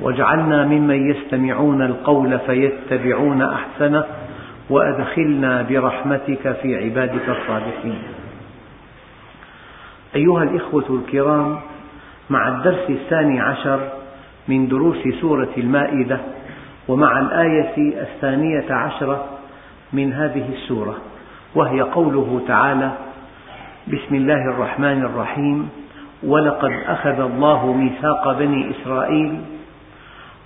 واجعلنا ممن يستمعون القول فيتبعون أحسنه وأدخلنا برحمتك في عبادك الصالحين. أيها الإخوة الكرام مع الدرس الثاني عشر من دروس سورة المائدة ومع الآية الثانية عشرة من هذه السورة وهي قوله تعالى بسم الله الرحمن الرحيم ولقد أخذ الله ميثاق بني إسرائيل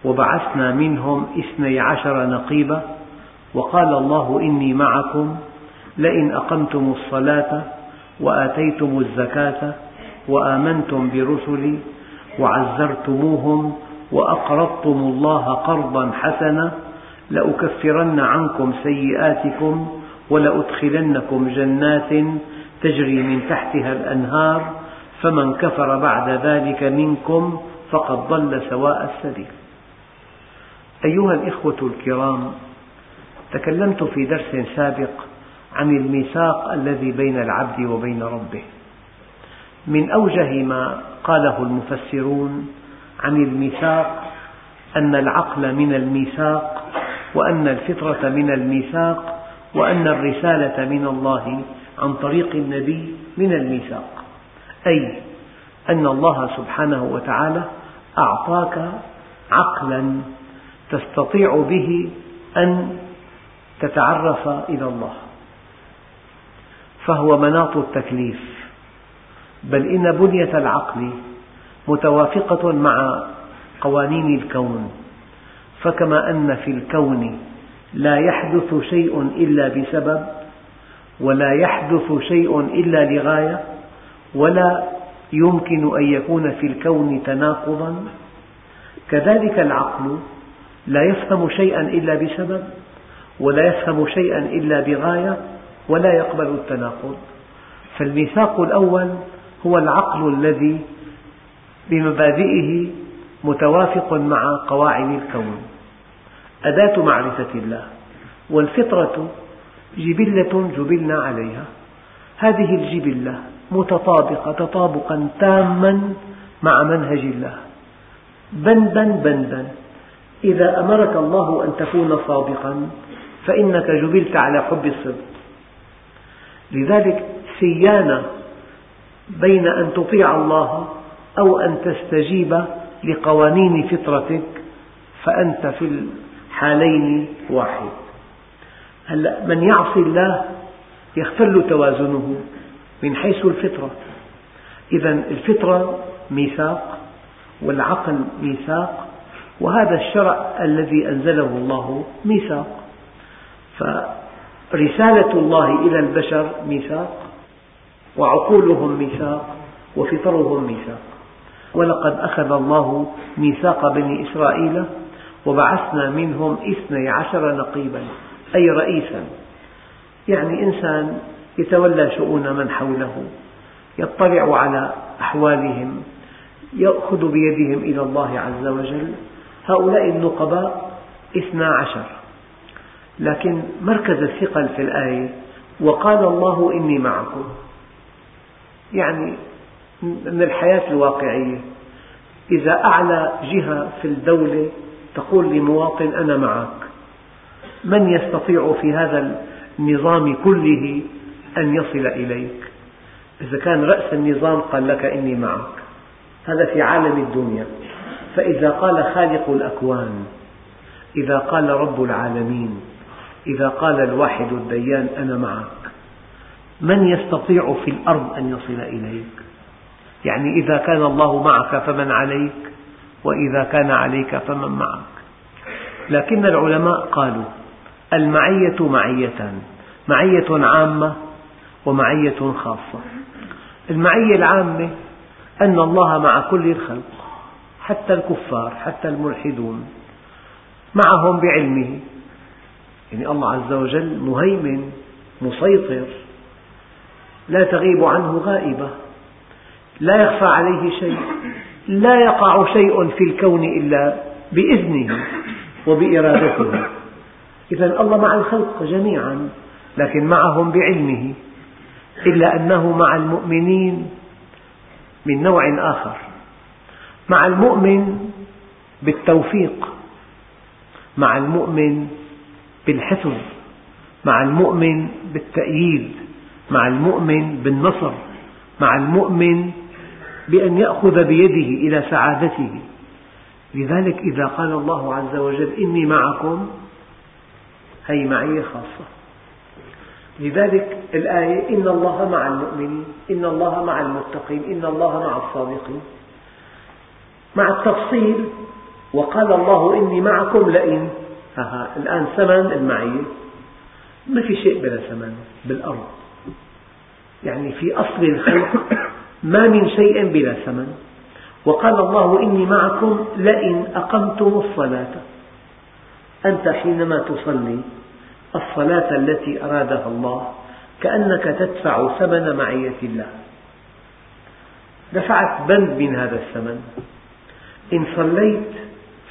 وبعثنا منهم اثني عشر نقيبا وقال الله إني معكم لئن أقمتم الصلاة وآتيتم الزكاة وآمنتم برسلي وعزرتموهم وأقرضتم الله قرضا حسنا لأكفرن عنكم سيئاتكم ولأدخلنكم جنات تجري من تحتها الأنهار فمن كفر بعد ذلك منكم فقد ضل سواء السبيل أيها الإخوة الكرام تكلمت في درس سابق عن الميثاق الذي بين العبد وبين ربه. من أوجه ما قاله المفسرون عن الميثاق أن العقل من الميثاق وأن الفطرة من الميثاق وأن الرسالة من الله عن طريق النبي من الميثاق. أي أن الله سبحانه وتعالى أعطاك عقلا تستطيع به أن تتعرف إلى الله. فهو مناط التكليف. بل إن بنية العقل متوافقة مع قوانين الكون. فكما أن في الكون لا يحدث شيء إلا بسبب ولا يحدث شيء إلا لغاية ولا يمكن أن يكون في الكون تناقضا. كذلك العقل لا يفهم شيئا إلا بسبب ولا يفهم شيئا إلا بغاية ولا يقبل التناقض. فالميثاق الأول هو العقل الذي بمبادئه متوافق مع قواعد الكون أداة معرفة الله والفطرة جبلة جبلنا عليها. هذه الجبلة متطابقة تطابقا تاما مع منهج الله. بندا بندا. إذا أمرك الله أن تكون صادقا فإنك جبلت على حب الصدق. لذلك سيانة بين أن تطيع الله أو أن تستجيب لقوانين فطرتك فأنت في الحالين واحد. هلأ من يعصي الله يختل توازنه من حيث الفطرة. إذا الفطرة ميثاق والعقل ميثاق وهذا الشرع الذي أنزله الله ميثاق. فرسالة الله إلى البشر ميثاق وعقولهم ميثاق وفطرهم ميثاق. ولقد أخذ الله ميثاق بني إسرائيل وبعثنا منهم اثني عشر نقيبا أي رئيسا. يعني إنسان يتولى شؤون من حوله يطلع على أحوالهم يأخذ بيدهم إلى الله عز وجل هؤلاء النقباء اثنا عشر. لكن مركز الثقل في الآية وقال الله إني معكم. يعني من الحياة الواقعية. إذا أعلى جهة في الدولة تقول لمواطن أنا معك. من يستطيع في هذا النظام كله أن يصل إليك؟ إذا كان رأس النظام قال لك إني معك. هذا في عالم الدنيا. فإذا قال خالق الأكوان إذا قال رب العالمين إذا قال الواحد الديان أنا معك من يستطيع في الأرض أن يصل إليك؟ يعني إذا كان الله معك فمن عليك وإذا كان عليك فمن معك. لكن العلماء قالوا المعية معيتان معية عامة ومعية خاصة. المعية العامة أن الله مع كل الخلق. حتى الكفار حتى الملحدون معهم بعلمه. يعني الله عز وجل مهيمن مسيطر لا تغيب عنه غائبة لا يخفى عليه شيء لا يقع شيء في الكون إلا بإذنه وبإرادته. إذا الله مع الخلق جميعا لكن معهم بعلمه إلا أنه مع المؤمنين من نوع آخر. مع المؤمن بالتوفيق مع المؤمن بالحفظ مع المؤمن بالتأييد مع المؤمن بالنصر مع المؤمن بأن يأخذ بيده إلى سعادته. لذلك إذا قال الله عز وجل إني معكم هذه معية خاصة. لذلك الآية إن الله مع المؤمنين إن الله مع المتقين إن الله مع الصادقين. مع التفصيل وقال الله إني معكم لئن ها الآن ثمن المعية. ما في شيء بلا ثمن بالأرض. يعني في أصل الخلق ما من شيء بلا ثمن. وقال الله إني معكم لئن أقمتم الصلاة. أنت حينما تصلي الصلاة التي أرادها الله كأنك تدفع ثمن معية الله. دفعت بند من هذا الثمن. إن صليت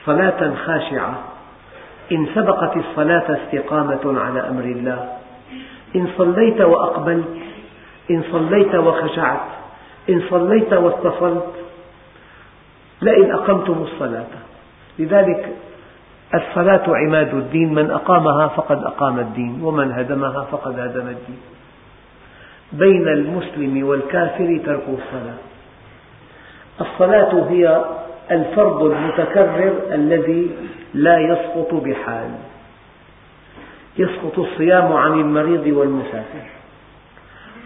صلاة خاشعة إن سبقت الصلاة استقامة على أمر الله إن صليت وأقبلت إن صليت وخشعت إن صليت واتصلت لئن أقمتم الصلاة. لذلك الصلاة عماد الدين من أقامها فقد أقام الدين ومن هدمها فقد هدم الدين. بين المسلم والكافر ترك الصلاة. الصلاة هي الفرض المتكرر الذي لا يسقط بحال. يسقط الصيام عن المريض والمسافر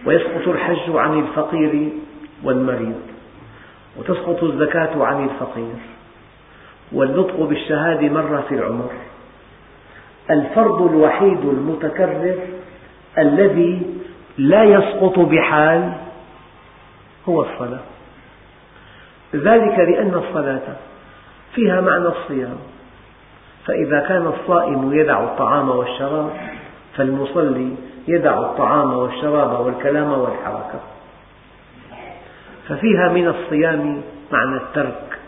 ويسقط الحج عن الفقير والمريض وتسقط الزكاة عن الفقير والنطق بالشهادة مرة في العمر. الفرض الوحيد المتكرر الذي لا يسقط بحال هو الصلاة. ذلك لأن الصلاة فيها معنى الصيام. فإذا كان الصائم يدع الطعام والشراب فالمصلي يدع الطعام والشراب والكلام والحركة. ففيها من الصيام معنى الترك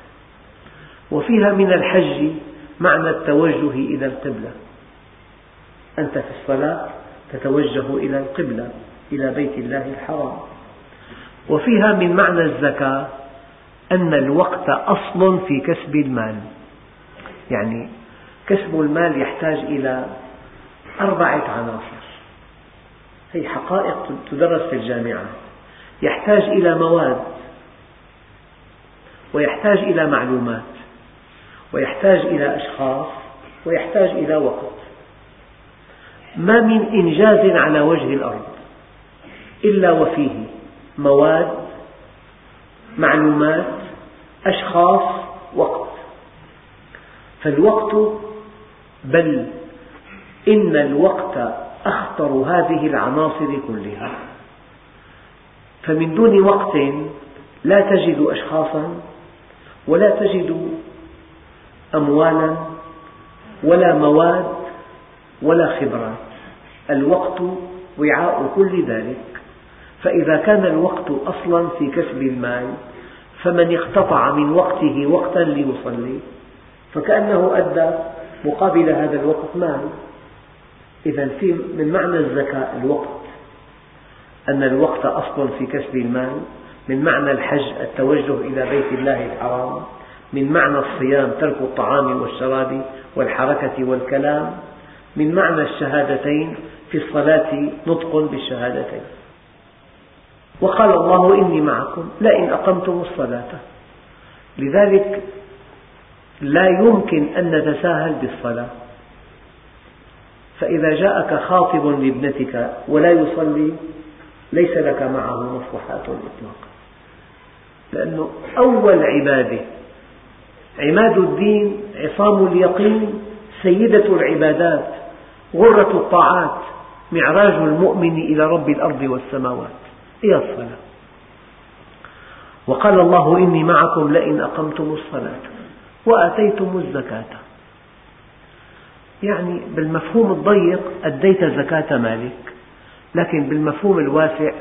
وفيها من الحج معنى التوجه إلى القبلة. أنت في الصلاة تتوجه إلى القبلة إلى بيت الله الحرام. وفيها من معنى الزكاة أن الوقت أصل في كسب المال. يعني كسب المال يحتاج إلى أربعة عناصر. هي حقائق تدرس في الجامعة. يحتاج إلى مواد. ويحتاج إلى معلومات. ويحتاج إلى أشخاص. ويحتاج إلى وقت. ما من إنجاز على وجه الأرض إلا وفيه مواد معلومات أشخاص وقت. فالوقت بل إن الوقت أخطر هذه العناصر كلها. فمن دون وقت لا تجد أشخاصا ولا تجد أموالا ولا مواد ولا خبرات. الوقت وعاء كل ذلك. فإذا كان الوقت أصلا في كسب المال فمن اقتطع من وقته وقتا ليصلي فكأنه أدى مقابل هذا الوقت مال. إذا في من معنى الزكاة الوقت أن الوقت أصل في كسب المال من معنى الحج التوجه إلى بيت الله الحرام من معنى الصيام ترك الطعام والشراب والحركة والكلام من معنى الشهادتين في الصلاة نطق بالشهادتين. وقال الله إني معكم لئن أقمتم الصلاة. لذلك لا يمكن أن نتساهل بالصلاة. فإذا جاءك خاطب لابنتك ولا يصلي ليس لك معه مصلحات إطلاقا. لأنه أول عبادة عماد الدين عصام اليقين سيدة العبادات غرة الطاعات معراج المؤمن إلى رب الأرض والسماوات. هي الصلاة وقال الله إني معكم لئن أقمتم الصلاة وآتيتم الزكاة. يعني بالمفهوم الضيق أديت زكاة مالك لكن بالمفهوم الواسع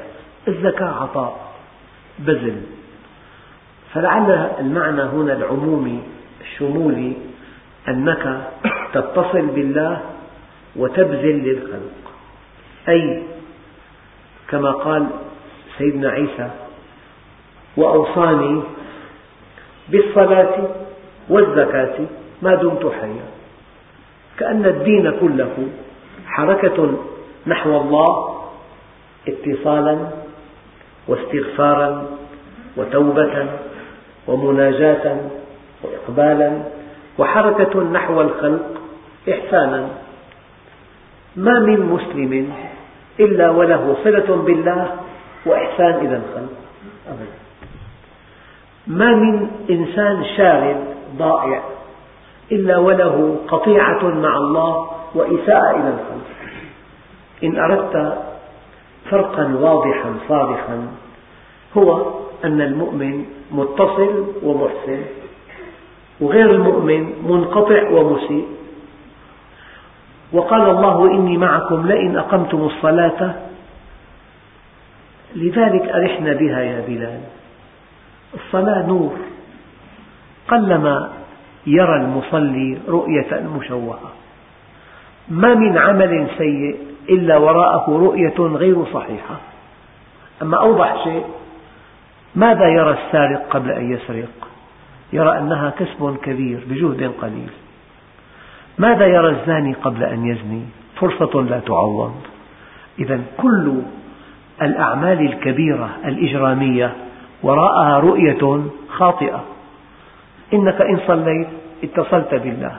الزكاة عطاء بذل. فلعل المعنى هنا العمومي الشمولي أنك تتصل بالله وتبذل للخلق. أي كما قال سيدنا عيسى وأوصاني بالصلاة والزكاة ما دمت حيا. كأن الدين كله حركة نحو الله اتصالا واستغفارا وتوبة ومناجاة وإقبالا وحركة نحو الخلق إحسانا. ما من مسلم إلا وله صلة بالله وإحسان إلى الخلق أبدا ما من إنسان شارد ضائع إلا وله قطيعة مع الله وإساءة إلى الخلق إن أردت فرقا واضحا صارخا هو أن المؤمن متصل ومحسن وغير المؤمن منقطع ومسيء. وقال الله إني معكم لئن أقمتم الصلاة لذلك أرحنا بها يا بلال. الصلاة نور. قلما يرى المصلي رؤية مشوهة ما من عمل سيء إلا وراءه رؤية غير صحيحة. أما أوضح شيء ماذا يرى السارق قبل أن يسرق؟ يرى أنها كسب كبير بجهد قليل. ماذا يرى الزاني قبل أن يزني؟ فرصة لا تعوض. إذا كل الأعمال الكبيرة الإجرامية وراءها رؤية خاطئة. إنك إن صليت اتصلت بالله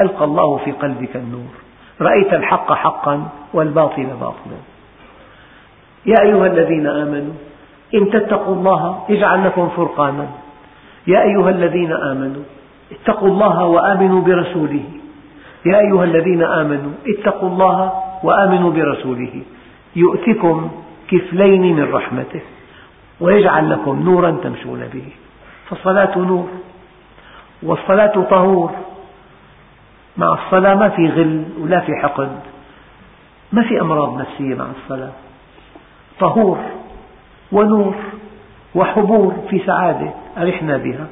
ألقى الله في قلبك النور رأيت الحق حقا والباطل باطلا. يا أيها الذين آمنوا إن تتقوا الله يجعل لكم فرقانا. يا أيها الذين آمنوا اتقوا الله وآمنوا برسوله. يا أيها الذين آمنوا اتقوا الله وآمنوا برسوله. يؤتكم كفلين من رحمته ويجعل لكم نورا تمشون به. فالصلاة نور والصلاة طهور. مع الصلاة ما في غل ولا في حقد ما في أمراض نفسية مع الصلاة. طهور ونور وحبور في سعادة أرحنا بها.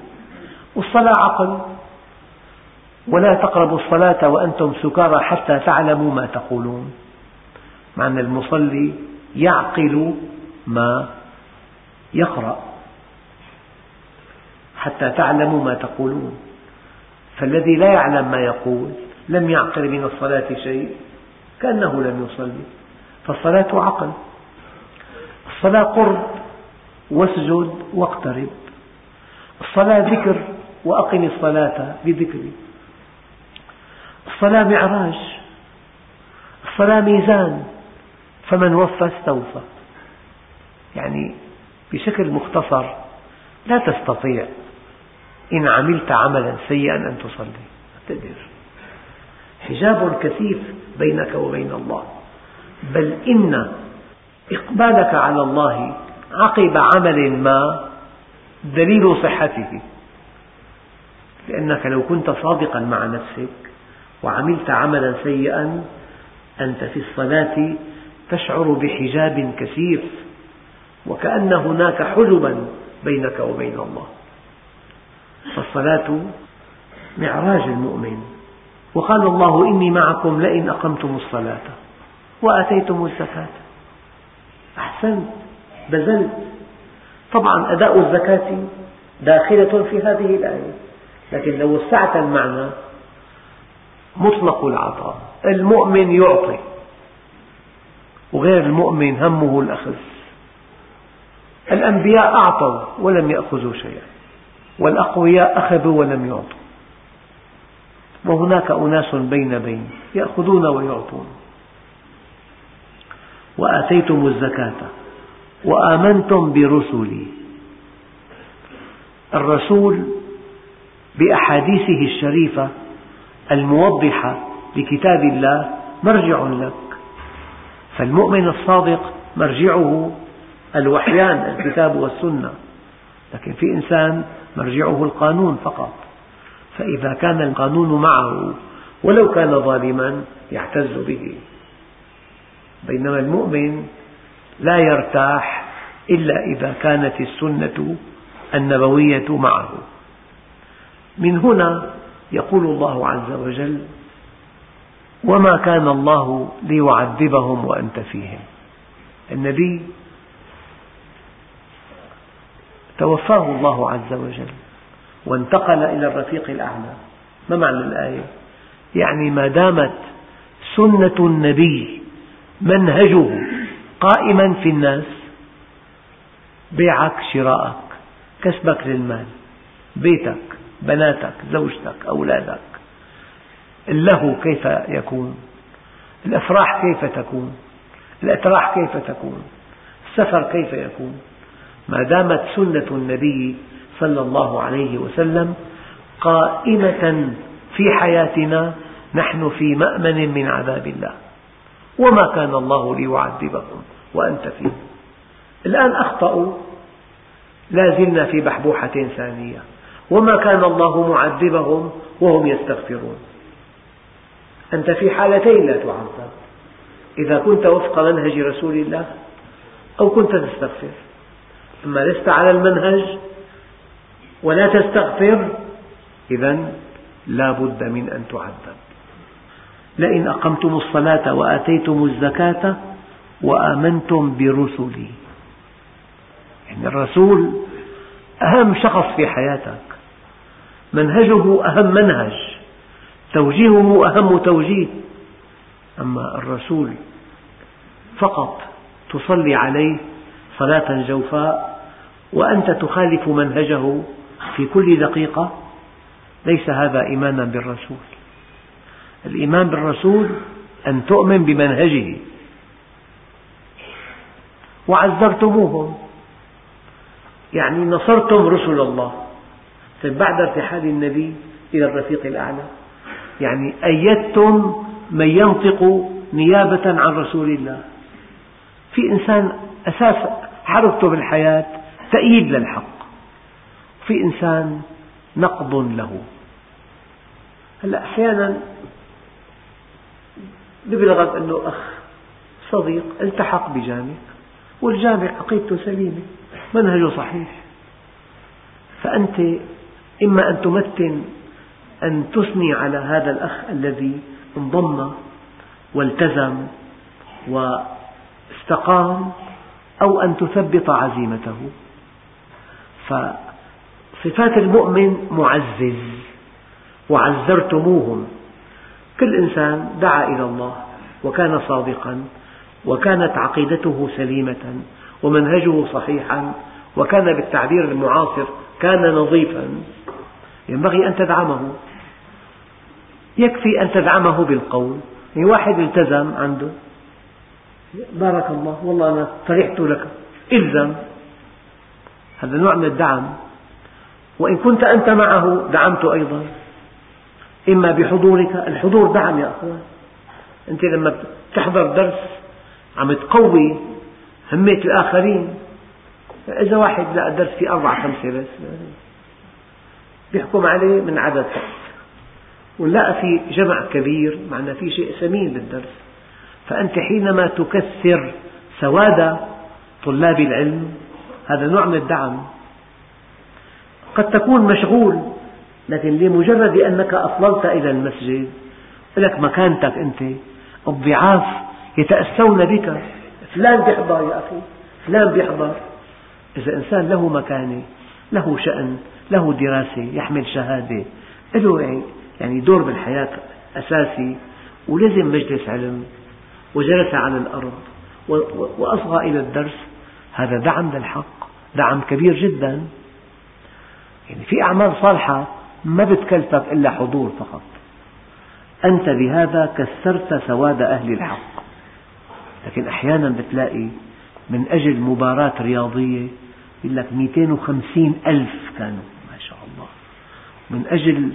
والصلاة عقل. ولا تقربوا الصلاة وأنتم سكارى حتى تعلموا ما تقولون. مع أن المصلي يعقل ما يقرأ حتى تعلموا ما تقولون. فالذي لا يعلم ما يقول لم يعقل من الصلاة شيء كأنه لم يصلي. فالصلاة عقل. الصلاة قرب واسجد واقترب. الصلاة ذكر وأقم الصلاة بذكري الصلاة معراج. الصلاة ميزان. فمن وفى استوفى. يعني بشكل مختصر لا تستطيع إن عملت عملا سيئا أن تصلي. تقدر حجاب كثيف بينك وبين الله. بل إن إقبالك على الله عقب عمل ما دليل صحته. لأنك لو كنت صادقا مع نفسك وعملت عملا سيئا أنت في الصلاة تشعر بحجاب كثيف وكأن هناك حجبا بينك وبين الله. فالصلاة معراج المؤمن. وقال الله إني معكم لئن أقمتم الصلاة وآتيتم الزكاة. أحسنت بذلت. طبعا أداء الزكاة داخلة في هذه الآية لكن لو وسعت المعنى مطلق العطاء. المؤمن يعطي. وغير المؤمن همه الأخذ. الأنبياء أعطوا ولم يأخذوا شيئا والأقوياء أخذوا ولم يعطوا. وهناك أناس بين بين يأخذون ويعطون. وآتيتم الزكاة وآمنتم برسلي. الرسول بأحاديثه الشريفة الموضحة لكتاب الله مرجع لك. فالمؤمن الصادق مرجعه الوحيان الكتاب والسنة. لكن في إنسان مرجعه القانون فقط. فإذا كان القانون معه ولو كان ظالما يعتز به. بينما المؤمن لا يرتاح إلا إذا كانت السنة النبوية معه. من هنا يقول الله عز وجل وما كان الله ليعذبهم وأنت فيهم. النبي توفاه الله عز وجل وانتقل إلى الرفيق الأعلى. ما معنى الآية؟ يعني ما دامت سنة النبي منهجه قائما في الناس بيعك شراءك كسبك للمال بيتك بناتك زوجتك أولادك. اللهو كيف يكون؟ الأفراح كيف تكون؟ الأتراح كيف تكون؟ السفر كيف يكون؟ ما دامت سنة النبي صلى الله عليه وسلم قائمة في حياتنا نحن في مأمن من عذاب الله. وما كان الله ليعذبهم وأنت فيه. الآن أخطأوا لا زلنا في بحبوحة ثانية. وما كان الله معذبهم وهم يستغفرون. أنت في حالتين لا تعذب إذا كنت وفق منهج رسول الله أو كنت تستغفر. أما لست على المنهج ولا تستغفر إذا لا بد من أن تعذب لئن أقمتم الصلاة وآتيتم الزكاة وآمنتم برسلي. يعني الرسول أهم شخص في حياتك. منهجه أهم منهج. توجيهه أهم توجيه. أما الرسول فقط تصلي عليه صلاة جوفاء وأنت تخالف منهجه في كل دقيقة ليس هذا إيمانا بالرسول. الإيمان بالرسول أن تؤمن بمنهجه. وعزرتموهم يعني نصرتم رسل الله. طيب بعد ارتحال النبي إلى الرفيق الأعلى يعني أيدتم من ينطق نيابة عن رسول الله. في إنسان أساس حركته بالحياة تأييد للحق. في إنسان نقض له. هلأ أحيانا يبلغك أنه أخ صديق التحق بجامع والجامع عقيدته سليمة منهجه صحيح. فأنت إما أن تمتن أن تثني على هذا الأخ الذي انضم والتزم واستقام أو أن تثبط عزيمته. فصفات المؤمن معزز وعزرتموهم. كل إنسان دعا إلى الله وكان صادقا وكانت عقيدته سليمة ومنهجه صحيحا وكان بالتعبير المعاصر كان نظيفا. ينبغي أن تدعمه. يكفي أن تدعمه بالقول. يعني واحد التزم عنده. بارك الله والله أنا فرحت لك. إلزم. هذا نوع من الدعم. وإن كنت أنت معه دعمته أيضا. إما بحضورك. الحضور دعم يا أخوان. أنت لما تحضر درس عم تقوي همة الآخرين. إذا واحد لقى درس فيه أربعة خمسة بس. بيحكم عليه من عدد. فقط ولقى في جمع كبير معنى في شيء ثمين بالدرس. فأنت حينما تكثر سواد طلاب العلم هذا نوع من الدعم. قد تكون مشغول لكن لمجرد أنك أطللت إلى المسجد لك مكانتك أنت الضعاف يتأسون بك. فلان بيحضر يا أخي فلان بيحضر. إذا إنسان له مكانة له شأن له دراسة يحمل شهادة له يعني دور بالحياة أساسي ولزم مجلس علم وجلس على الأرض وأصغى إلى الدرس. هذا دعم للحق دعم كبير جدا. يعني في أعمال صالحة ما بتكلفك إلا حضور فقط. أنت بهذا كسرت سواد أهل الحق. لكن أحيانا بتلاقي من أجل مباراة رياضية يقول لك 250 ألف كانوا ما شاء الله. من أجل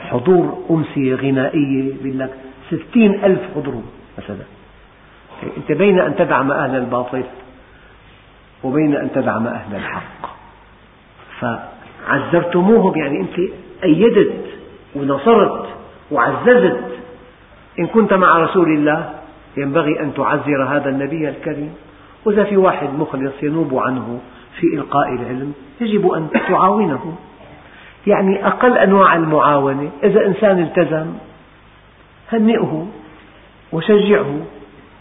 حضور أمسية غنائية يقول لك 60 ألف حضروا مثلا أنت بين أن تدعم أهل الباطل وبين أن تدعم أهل الحق. فعزرتموهم يعني أنت أيدت ونصرت وعززت. إن كنت مع رسول الله ينبغي أن تعزر هذا النبي الكريم. وإذا في واحد مخلص ينوب عنه في إلقاء العلم يجب أن تعاونه. يعني أقل أنواع المعاونة. إذا إنسان التزم هنئه وشجعه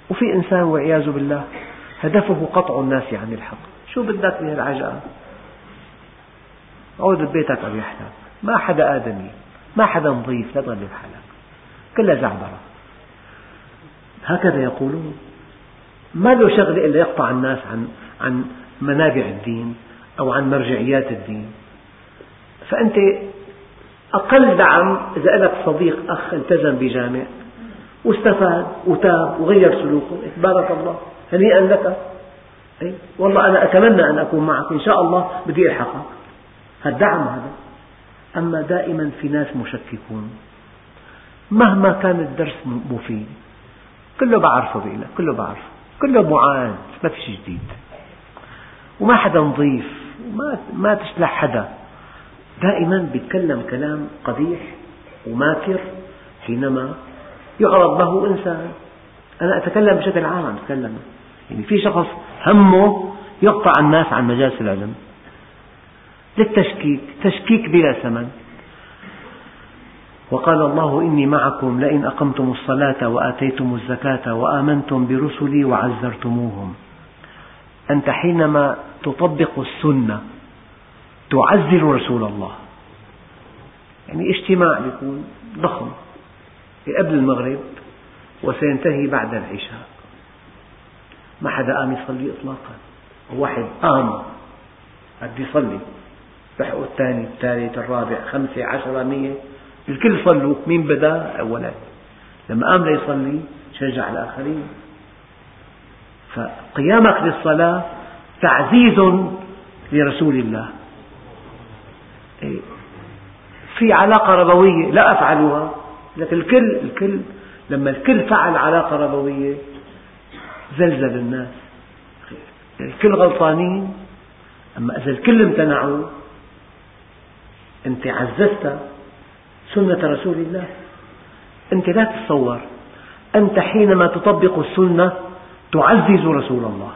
وفي إنسان والعياذ بالله هدفه قطع الناس عن الحق. شو بدك من العجقة؟ عود ببيتك أريح لك ما حدا آدمي ما حدا نظيف لا تغلب كلها زعبرة. هكذا يقولون. ما له شغلة إلا يقطع الناس عن عن منابع الدين أو عن مرجعيات الدين. فأنت أقل دعم إذا لك صديق أخ التزم بجامع واستفاد وتاب وغير سلوكه. بارك الله. هنيئا لك. أي والله أنا أتمنى أن أكون معك. إن شاء الله بدي ألحقك. هالدعم هذا. أما دائما في ناس مشككون. مهما كان الدرس مفيد. كله بعرفه بيقول لك كله بعرفه. كله معاند ما في شيء جديد. وما حدا نظيف. ما ما تشلح حدا. دائما بيتكلم كلام قبيح وماكر حينما يعرض له إنسان. أنا أتكلم بشكل عام أتكلم. يعني في شخص همه يقطع الناس عن مجالس العلم. للتشكيك تشكيك بلا ثمن. وقال الله إني معكم لئن أقمتم الصلاة وآتيتم الزكاة وآمنتم برسلي وعزرتموهم. أنت حينما تطبق السنة تعزر رسول الله. يعني اجتماع يكون ضخم. قبل المغرب وسينتهي بعد العشاء. ما حدا قام يصلي إطلاقا. واحد قام بده يصلي. لحقوا الثاني الثالث الرابع خمسة عشرة مية. الكل صلوا. مين بدأ؟ أولا. لما قام ليصلي شجع الآخرين. فقيامك للصلاة تعزيز لرسول الله. في علاقة ربوية لا أفعلها. لكن الكل الكل لما الكل فعل علاقة ربوية زلزل الناس. الكل غلطانين. أما إذا الكل امتنعوا أنت عززت سنة رسول الله. أنت لا تتصور. أنت حينما تطبق السنة تعزز رسول الله.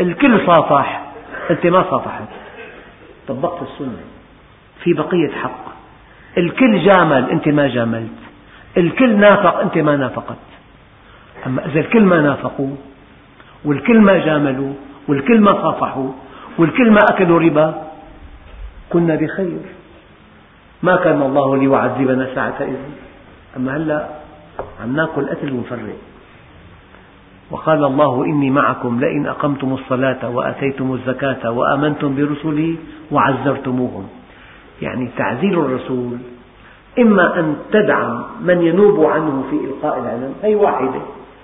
الكل صافح أنت ما صافحت. طبقت السنة. في بقية حق. الكل جامل أنت ما جاملت. الكل نافق أنت ما نافقت. أما إذا الكل ما نافقوا والكل ما جاملوا والكل ما صافحوا والكل ما أكلوا ربا كنا بخير. ما كان الله ليعذبنا ساعة إذن. أما هلأ عم ناكل قتل ونفرق. وقال الله إني معكم لئن أقمتم الصلاة وآتيتم الزكاة وآمنتم برسلي وعزرتموهم. يعني تعزير الرسول إما أن تدعم من ينوب عنه في إلقاء العلم هي واحدة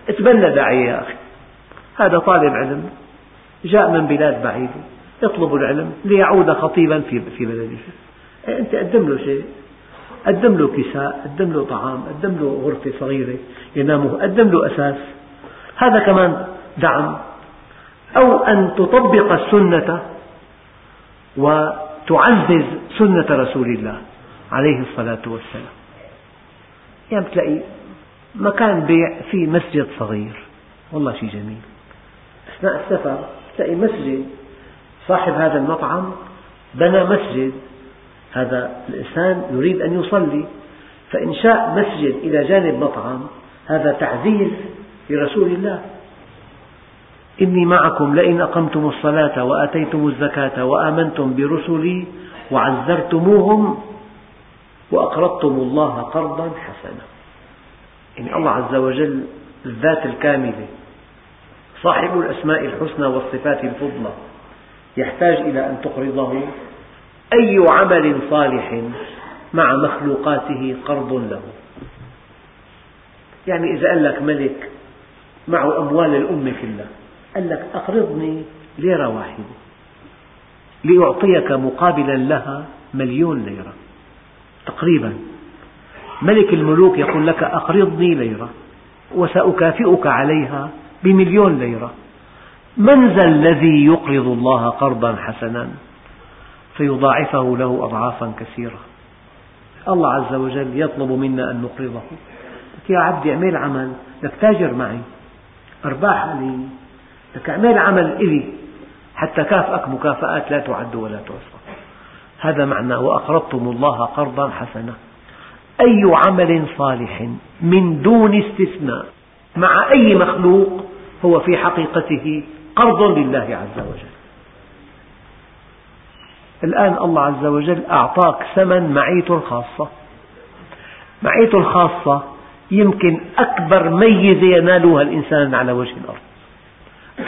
اتبنى داعية يا أخي. هذا طالب علم جاء من بلاد بعيدة يطلب العلم ليعود خطيبا في بلده. إيه، أنت قدم له شيء؟ قدم له كساء قدم له طعام قدم له غرفة صغيرة ينام قدم له أساس. هذا كمان دعم. أو أن تطبق السنة وتعزز سنة رسول الله عليه الصلاة والسلام. يعني تلاقي مكان بيع فيه مسجد صغير. والله شيء جميل. أثناء السفر تلاقي مسجد صاحب هذا المطعم بنى مسجد. هذا الإنسان يريد أن يصلي. فإنشاء مسجد إلى جانب مطعم هذا تعزيز لرسول الله. إني معكم لئن أقمتم الصلاة وآتيتم الزكاة وآمنتم برسلي وعزرتموهم وأقرضتم الله قرضا حسنا. يعني الله عز وجل الذات الكاملة صاحب الأسماء الحسنى والصفات الفضلى يحتاج إلى أن تقرضه. أي عمل صالح مع مخلوقاته قرض له. يعني إذا قال لك ملك معه أموال الأمة كلها قال لك أقرضني ليرة واحدة لأعطيك مقابلا لها مليون ليرة. تقريبا. ملك الملوك يقول لك أقرضني ليرة. وسأكافئك عليها بمليون ليرة. من ذا الذي يقرض الله قرضا حسنا؟ فيضاعفه له أضعافا كثيرة. الله عز وجل يطلب منا أن نقرضه. يا عبدي اعمل عمل. لك تاجر معي. أرباح لي. لك اعمل عمل إلي. حتى كافئك مكافآت لا تعد ولا تحصى هذا معنى وأقرضتم الله قرضا حسنا. أي عمل صالح من دون استثناء مع أي مخلوق هو في حقيقته قرض لله عز وجل. الآن الله عز وجل أعطاك ثمن معيته الخاصة. معيته الخاصة يمكن أكبر ميزة ينالها الإنسان على وجه الأرض.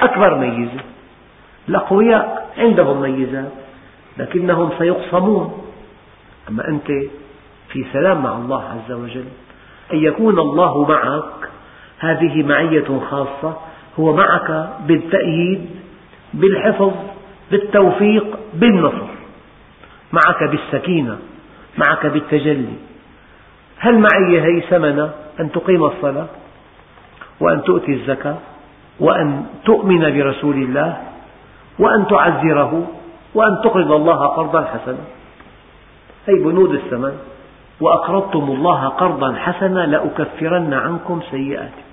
أكبر ميزة. الأقوياء عندهم ميزات لكنهم سيقصمون. أما أنت في سلام مع الله عز وجل أن يكون الله معك هذه معية خاصة هو معك بالتأييد بالحفظ بالتوفيق بالنصر. معك بالسكينة معك بالتجلي. هل معي هي ثمن أن تقيم الصلاة وأن تؤتي الزكاة وأن تؤمن برسول الله وأن تعزره وأن تقرض الله قرضا حسنا. هي بنود الثمن وأقرضتم الله قرضا حسنا لأكفرن عنكم سيئاتكم.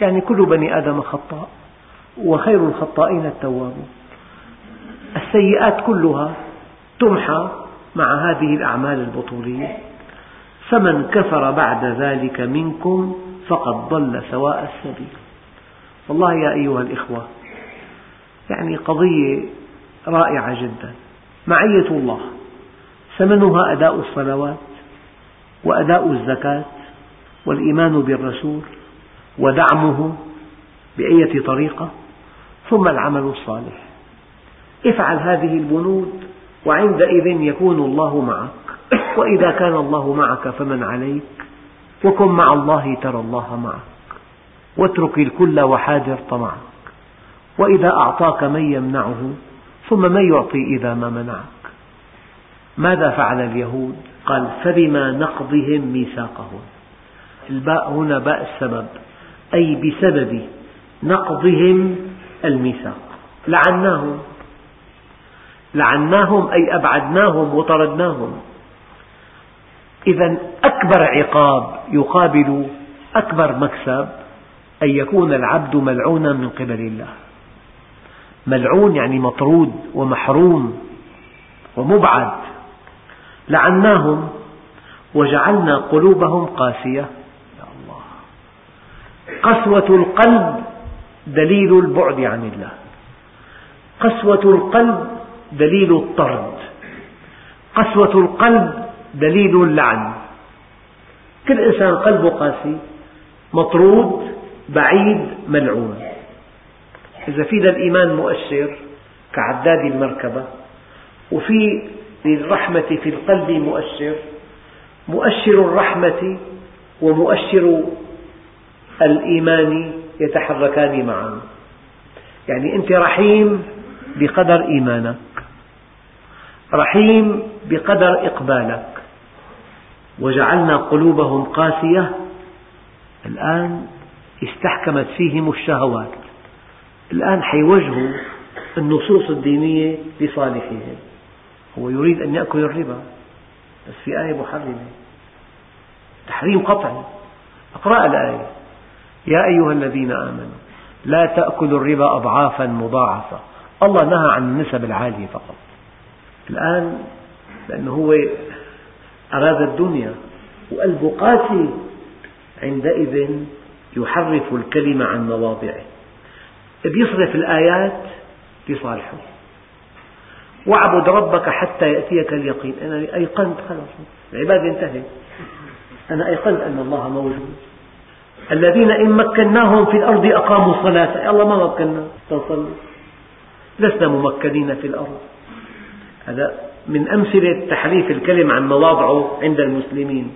يعني كل بني آدم خطاء وخير الخطائين التوابون. السيئات كلها تمحى مع هذه الأعمال البطولية. فمن كفر بعد ذلك منكم فقد ضل سواء السبيل. والله يا أيها الإخوة يعني قضية رائعة جدا. معية الله ثمنها أداء الصلوات وأداء الزكاة والإيمان بالرسول ودعمه بأية طريقة ثم العمل الصالح. افعل هذه البنود وعندئذ يكون الله معك. وإذا كان الله معك فمن عليك وكن مع الله ترى الله معك واترك الكل وحاذر طمعك وإذا أعطاك من يمنعه ثم من يعطي إذا ما منعك. ماذا فعل اليهود؟ قال فبما نقضهم ميثاقهم. الباء هنا باء السبب أي بسبب نقضهم الميثاق. لعناهم. لعناهم أي أبعدناهم وطردناهم. إذا أكبر عقاب يقابل أكبر مكسب أن يكون العبد ملعونا من قبل الله. ملعون يعني مطرود ومحروم ومبعد. لعناهم وجعلنا قلوبهم قاسية. يا الله. قسوة القلب دليل البعد عن الله. قسوة القلب دليل الطرد. قسوة القلب دليل اللعن. كل إنسان قلبه قاسي مطرود بعيد ملعون. إذا في للإيمان مؤشر كعداد المركبة وفي للرحمة في القلب مؤشر مؤشر الرحمة ومؤشر الإيمان يتحركان معا. يعني أنت رحيم بقدر إيمانك رحيم بقدر إقبالك. وجعلنا قلوبهم قاسية الآن استحكمت فيهم الشهوات. الآن حيوجهوا النصوص الدينية لصالحهم. هو يريد أن يأكل الربا بس في آية محرمة. تحريم قطعي. أقرأ الآية. يا أيها الذين آمنوا لا تأكلوا الربا أضعافا مضاعفة. الله نهى عن النسب العالية فقط. الآن لأنه هو أراد الدنيا وقلبه قاسي. عندئذ يحرف الكلمة عن مواضعه. بيصرف الآيات لصالحه واعبد ربك حتى يأتيك اليقين. أنا أيقنت. خلاص. العبادة انتهت أنا أيقنت أن الله موجود. الذين إن مكناهم في الأرض أقاموا الصلاة. الله ما مكنا تصلي لسنا ممكنين في الأرض. هذا من أمثلة تحريف الكلم عن مواضعه عند المسلمين.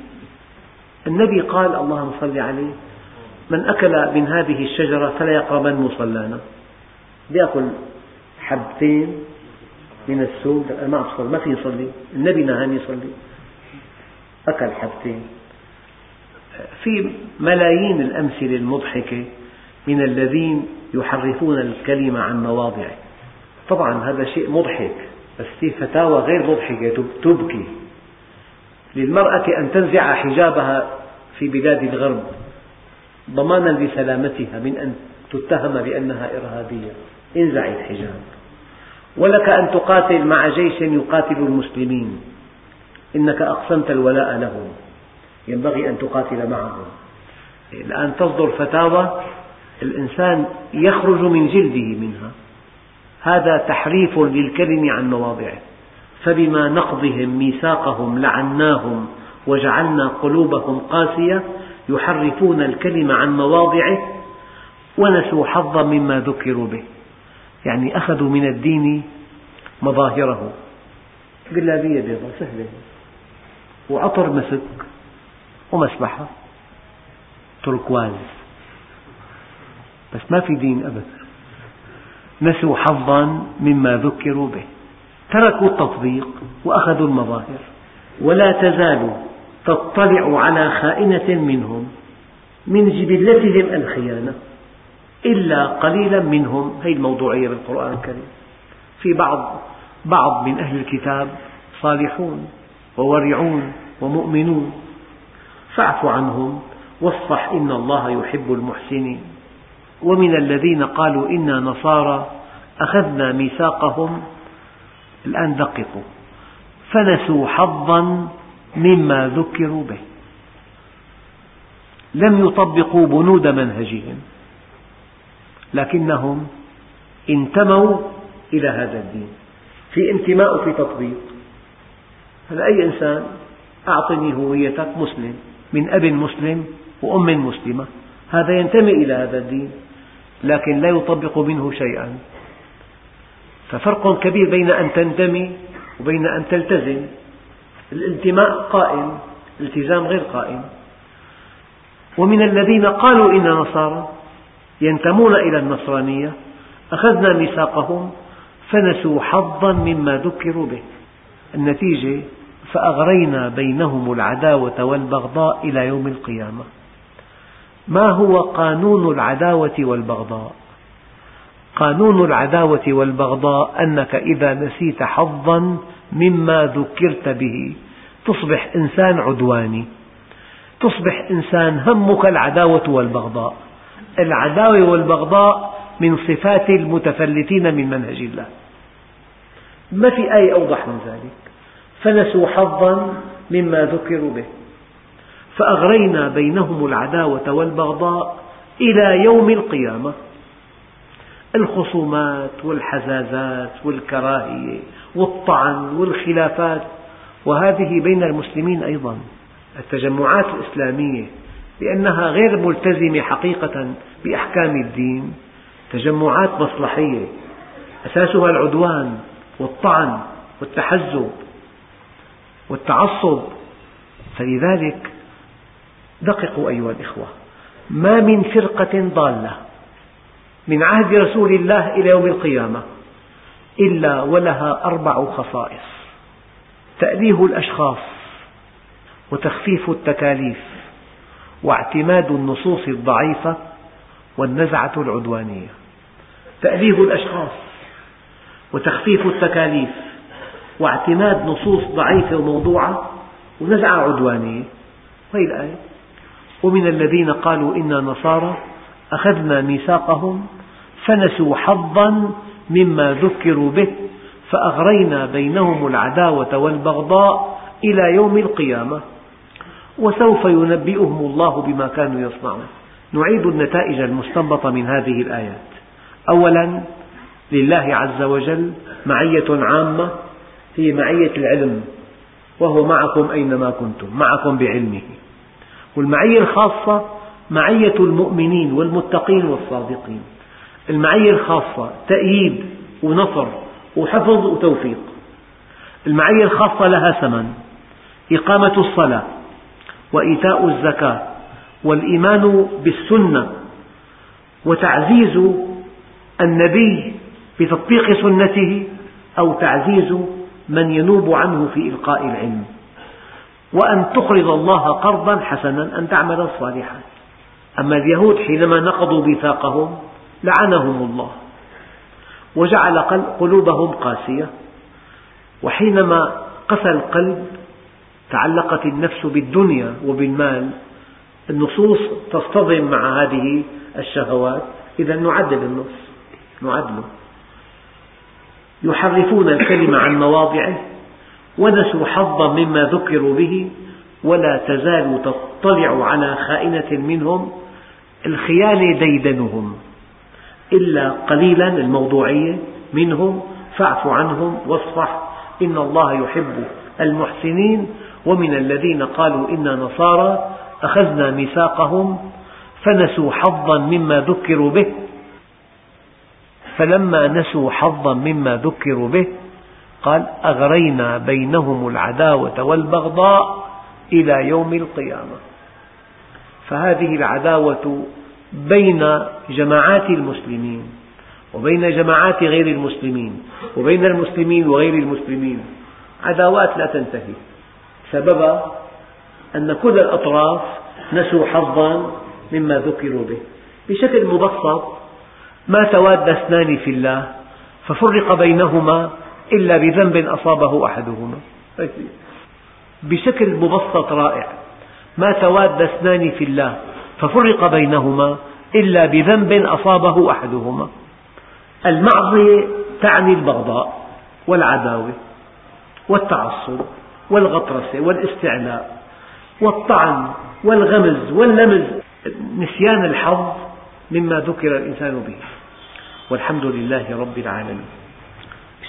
النبي قال اللهم صل عليه. من أكل من هذه الشجرة فلا يقربن مصلانا يأكل حبتين من السوق. أنا ما أبصر ما في يصلي. النبي نهاني يصلي. أكل حبتين. في ملايين الأمثلة المضحكة من الذين يحرفون الكلمة عن مواضعه. طبعا هذا شيء مضحك. بس في فتاوى غير مضحكة تبكي. للمرأة أن تنزع حجابها في بلاد الغرب ضمانا لسلامتها من أن تتهم بأنها إرهابية. انزعي الحجاب. ولك أن تقاتل مع جيش يقاتل المسلمين. إنك أقسمت الولاء لهم. ينبغي أن تقاتل معهم. الآن تصدر فتاوى الإنسان يخرج من جلده منها. هذا تحريف للكلم عن مواضعه. فبما نقضهم ميثاقهم لعناهم وجعلنا قلوبهم قاسية يحرفون الكلم عن مواضعه ونسوا حظا مما ذكروا به. يعني أخذوا من الدين مظاهره. جلابية بيضاء سهلة. وعطر مسك ومسبحة. تركواز بس ما في دين أبدا نسوا حظا مما ذكروا به. تركوا التطبيق وأخذوا المظاهر. ولا تزال تطلع على خائنة منهم من جبلتهم الخيانة إلا قليلا منهم. هذه الموضوعية بالقرآن الكريم. في بعض بعض من أهل الكتاب صالحون وورعون ومؤمنون. فاعف عنهم واصفح إن الله يحب المحسنين. ومن الذين قالوا إنا نصارى أخذنا ميثاقهم الآن دققوا. فنسوا حظا مما ذكروا به. لم يطبقوا بنود منهجهم لكنهم انتموا إلى هذا الدين. في انتماء وفي تطبيق. هذا أي إنسان أعطني هويتك مسلم من أب مسلم وأم مسلمة هذا ينتمي إلى هذا الدين. لكن لا يطبق منه شيئا. ففرق كبير بين أن تنتمي وبين أن تلتزم. الانتماء قائم الالتزام غير قائم. ومن الذين قالوا إنا نصارى ينتمون إلى النصرانية أخذنا ميثاقهم فنسوا حظا مما ذكروا به. النتيجة فأغرينا بينهم العداوة والبغضاء إلى يوم القيامة. ما هو قانون العداوة والبغضاء؟ قانون العداوة والبغضاء أنك إذا نسيت حظا مما ذكرت به. تصبح إنسان عدواني. تصبح إنسان همك العداوة والبغضاء. العداوة والبغضاء من صفات المتفلتين من منهج الله. ما في آية أوضح من ذلك. فنسوا حظا مما ذكروا به. فأغرينا بينهم العداوة والبغضاء إلى يوم القيامة. الخصومات والحزازات والكراهية والطعن والخلافات وهذه بين المسلمين أيضا التجمعات الإسلامية لأنها غير ملتزمة حقيقة بأحكام الدين تجمعات مصلحية أساسها العدوان والطعن والتحزب والتعصب. فلذلك دققوا أيها الإخوة. ما من فرقة ضالة من عهد رسول الله إلى يوم القيامة إلا ولها أربع خصائص. تأليه الأشخاص وتخفيف التكاليف واعتماد النصوص الضعيفة والنزعة العدوانية. تأليه الأشخاص وتخفيف التكاليف واعتماد نصوص ضعيفة وموضوعة ونزعة عدوانية. وهي الآية ومن الذين قالوا إنا نصارى أخذنا ميثاقهم فنسوا حظا مما ذكروا به فأغرينا بينهم العداوة والبغضاء إلى يوم القيامة وسوف ينبئهم الله بما كانوا يصنعون. نعيد النتائج المستنبطة من هذه الآيات. أولا لله عز وجل معية عامة هي معية العلم وهو معكم أينما كنتم معكم بعلمه. والمعية الخاصة معية المؤمنين والمتقين والصادقين. المعية الخاصة تأييد ونصر وحفظ وتوفيق. المعية الخاصة لها ثمن إقامة الصلاة وإيتاء الزكاة والإيمان بالسنة وتعزيز النبي بتطبيق سنته أو تعزيز من ينوب عنه في إلقاء العلم. وأن تقرض الله قرضا حسنا أن تعمل الصالحات أما اليهود حينما نقضوا ميثاقهم لعنهم الله وجعل قلوبهم قاسية. وحينما قسى القلب تعلقت النفس بالدنيا وبالمال النصوص تصطدم مع هذه الشهوات. إذا نعدل النص نعدله. يحرفون الكلم عن مواضعه ونسوا حظا مما ذكروا به ولا تزال تطلع على خائنة منهم الخيانة ديدنهم إلا قليلا الموضوعية منهم فاعف عنهم واصفح إن الله يحب المحسنين ومن الذين قالوا إنا نصارى أخذنا ميثاقهم فنسوا حظا مما ذكروا به فلما نسوا حظا مما ذكروا به قال أغرينا بينهم العداوة والبغضاء إلى يوم القيامة. فهذه العداوة بين جماعات المسلمين وبين جماعات غير المسلمين وبين المسلمين وغير المسلمين. عداوات لا تنتهي. سببها أن كل الأطراف نسوا حظا مما ذكروا به. بشكل مبسط ما تواد اثنان في الله ففرق بينهما إلا بذنب أصابه أحدهما. بشكل مبسط رائع. ما تواد اثنان في الله ففرق بينهما إلا بذنب أصابه أحدهما. المعصية تعني البغضاء والعداوة والتعصب والغطرسة والاستعلاء والطعن والغمز واللمز. نسيان الحظ مما ذكر الإنسان به. والحمد لله رب العالمين.